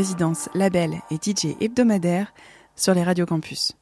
Résidence, label et DJ hebdomadaire sur les radios campus.